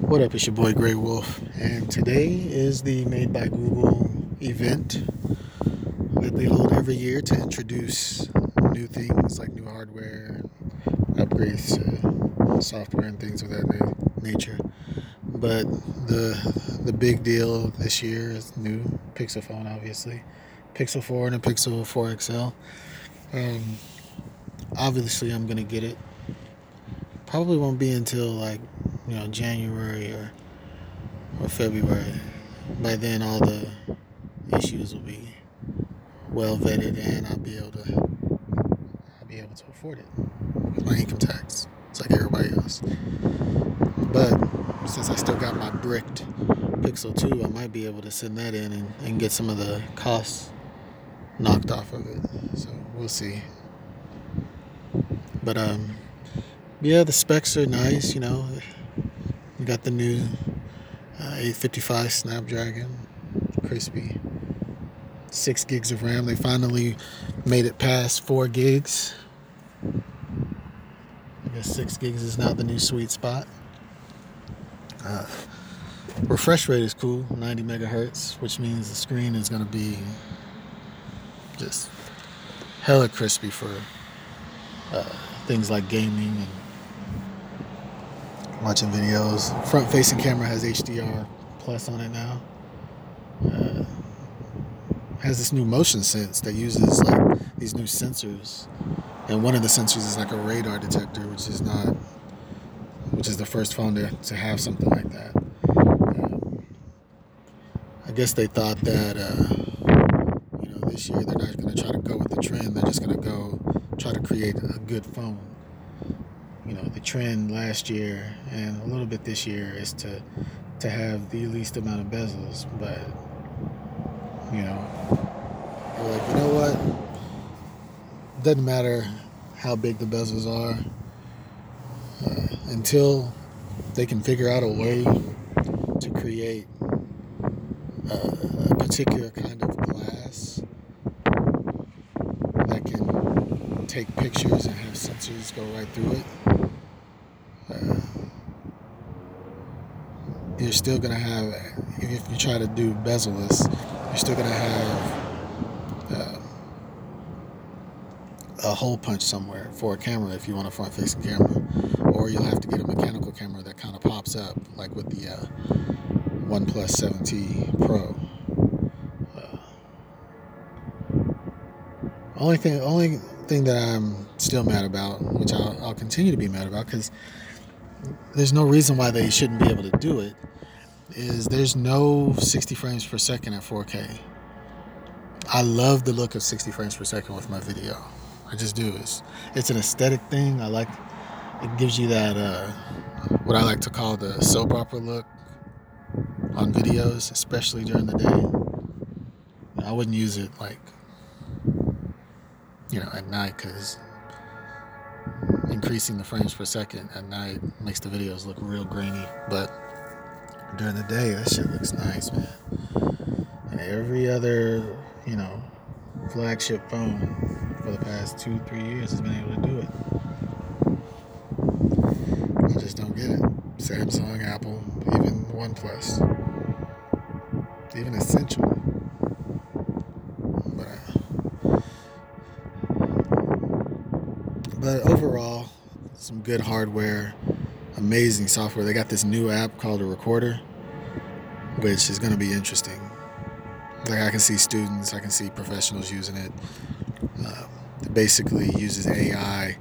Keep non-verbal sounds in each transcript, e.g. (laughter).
What up, it's your boy Grey Wolf, and today is the Made by Google event that they hold every year to introduce new things like new hardware, upgrades to software, and things of that na- nature. But the the big deal this year is new Pixel phone, obviously, Pixel 4 and a Pixel 4 XL. Um, obviously, I'm gonna get it. Probably won't be until like you know January or or February. By then, all the issues will be well vetted, and I'll be able to I'll be able to afford it with my income tax. It's like everybody else. But since I still got my bricked Pixel 2, I might be able to send that in and, and get some of the costs knocked off of it. So we'll see. But um, yeah, the specs are nice. You know, got the new uh, 855 Snapdragon, crispy. Six gigs of RAM. They finally made it past four gigs. I guess six gigs is now the new sweet spot. Uh, refresh rate is cool, 90 megahertz, which means the screen is going to be just hella crispy for uh, things like gaming and watching videos. Front facing camera has HDR plus on it now. Uh, has this new motion sense that uses like these new sensors. And one of the sensors is like a radar detector, which is not, which is the first phone to, to have something like that. Um, I guess they thought that, uh, you know, this year they're not going to try to go with the trend. They're just going to go try to create a good phone you know the trend last year and a little bit this year is to to have the least amount of bezels but you know we're like you know what? Doesn't matter how big the bezels are uh, until they can figure out a way to create a, a particular kind of glass that can take pictures and have sensors go right through it uh, you're still gonna have if you try to do bezel-less you're still gonna have uh, a hole punch somewhere for a camera if you want a front-facing camera. Or you'll have to get a mechanical camera that kind of pops up like with the uh, OnePlus 7T Pro. Uh, only thing only thing that I'm still mad about which I'll, I'll continue to be mad about because there's no reason why they shouldn't be able to do it is there's no 60 frames per second at 4K. I love the look of 60 frames per second with my video. I just do. It's it's an aesthetic thing. I like it gives you that uh, what I like to call the soap opera look on videos, especially during the day. I wouldn't use it like you know at night because increasing the frames per second at night makes the videos look real grainy. But during the day, that shit looks nice, man. And every other, you know, flagship phone for the past two, three years has been able to do it. I just don't get it. Samsung, Apple, even OnePlus, even Essential. But overall, some good hardware, amazing software. They got this new app called a Recorder, which is going to be interesting. Like I can see students, I can see professionals using it. Uh, it basically uses AI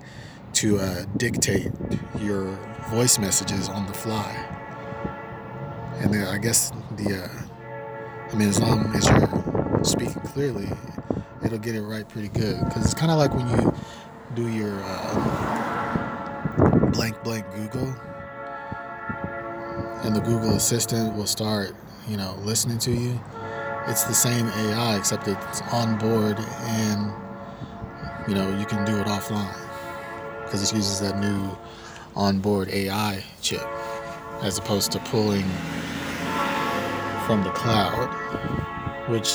to uh, dictate your voice messages on the fly, and then I guess the, uh, I mean, as long as you're speaking clearly, it'll get it right pretty good. Because it's kind of like when you do your uh, blank blank Google, and the Google Assistant will start, you know, listening to you. It's the same AI except it's on board and you know you can do it offline because it uses that new onboard AI chip as opposed to pulling from the cloud, which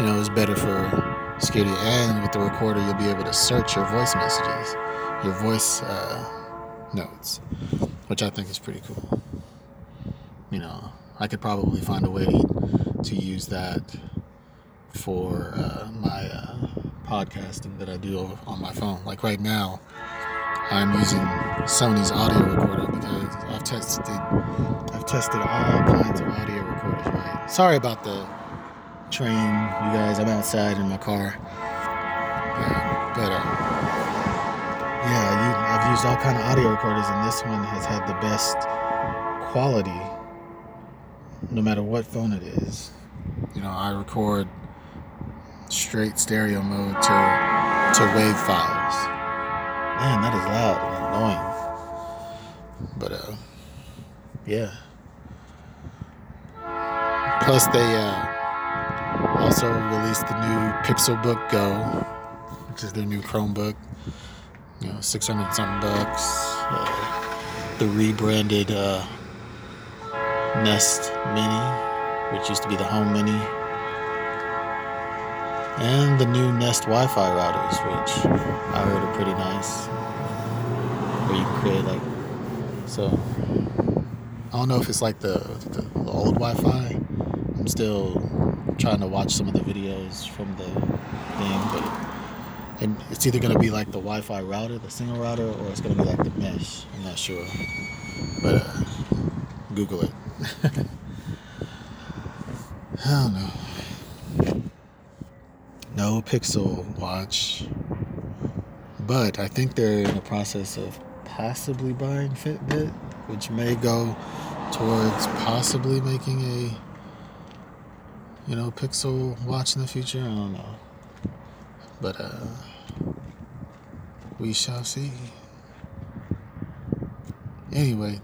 you know is better for security. And with the recorder, you'll be able to search your voice messages, your voice uh, notes, which I think is pretty cool. you know, I could probably find a way to use that for uh, my uh, podcasting that I do on my phone. Like right now, I'm using Sony's audio recorder because I've tested I've tested all kinds of audio recorders. Right. Sorry about the train, you guys. I'm outside in my car. Yeah, but uh, yeah, I've used all kind of audio recorders, and this one has had the best quality, no matter what phone it is. You know, I record straight stereo mode to to wave files. Man, that is loud and annoying. But uh, yeah. Plus, they uh, also released the new Pixelbook Go, which is their new Chromebook. You know, six hundred something bucks. Uh, the rebranded uh, Nest Mini, which used to be the Home Mini and the new Nest Wi-Fi routers, which I heard are pretty nice, where you can create like so. I don't know if it's like the, the, the old Wi-Fi. I'm still trying to watch some of the videos from the thing, but and it's either gonna be like the Wi-Fi router, the single router, or it's gonna be like the mesh. I'm not sure, but uh, Google it. (laughs) I don't know no Pixel Watch, but I think they're in the process of possibly buying Fitbit, which may go towards possibly making a you know Pixel Watch in the future. I don't know, but uh, we shall see. Anyway,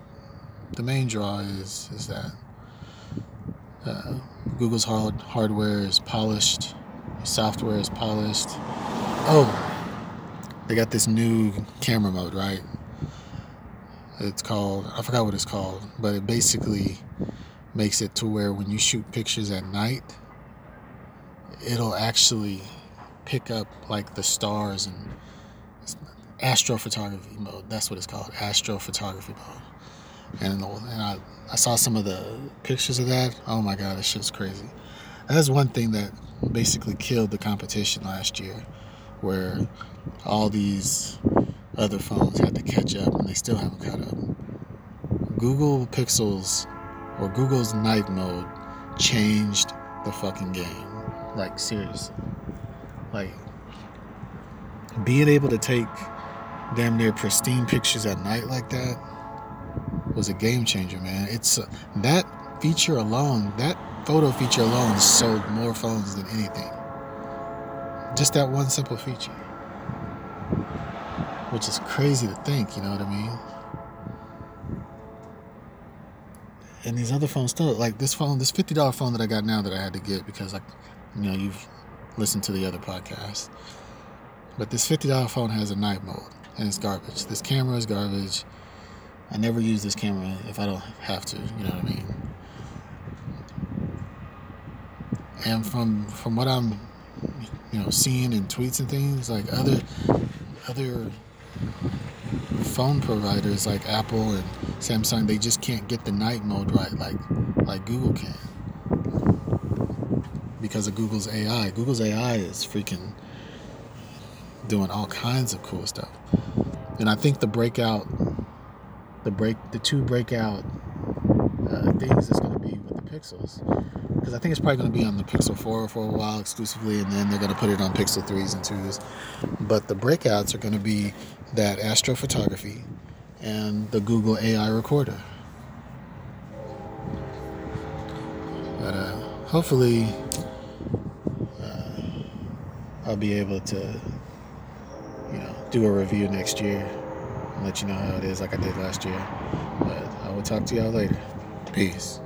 the main draw is is that uh, Google's hard, hardware is polished software is polished. Oh, they got this new camera mode, right? It's called, I forgot what it's called, but it basically makes it to where when you shoot pictures at night, it'll actually pick up like the stars and astrophotography mode. That's what it's called, astrophotography mode. And, and I, I saw some of the pictures of that. Oh my God, this shit's crazy. That's one thing that basically killed the competition last year, where all these other phones had to catch up and they still haven't caught up. Google Pixels or Google's night mode changed the fucking game. Like, seriously. Like, being able to take damn near pristine pictures at night like that was a game changer, man. It's uh, that feature alone, that photo feature alone sold more phones than anything. Just that one simple feature. Which is crazy to think, you know what I mean? And these other phones still, like this phone, this $50 phone that I got now that I had to get because, like, you know, you've listened to the other podcast. But this $50 phone has a night mode and it's garbage. This camera is garbage. I never use this camera if I don't have to, you know what I mean? and from from what I'm you know seeing in tweets and things like other other phone providers like Apple and Samsung they just can't get the night mode right like like Google can because of Google's AI. Google's AI is freaking doing all kinds of cool stuff. And I think the breakout the break the two breakout uh, things is going to be with the pixels because I think it's probably going to be on the Pixel 4 for a while exclusively, and then they're going to put it on Pixel 3s and 2s. But the breakouts are going to be that astrophotography and the Google AI recorder. But uh, hopefully, uh, I'll be able to, you know, do a review next year and let you know how it is, like I did last year. But I will talk to y'all later. Peace.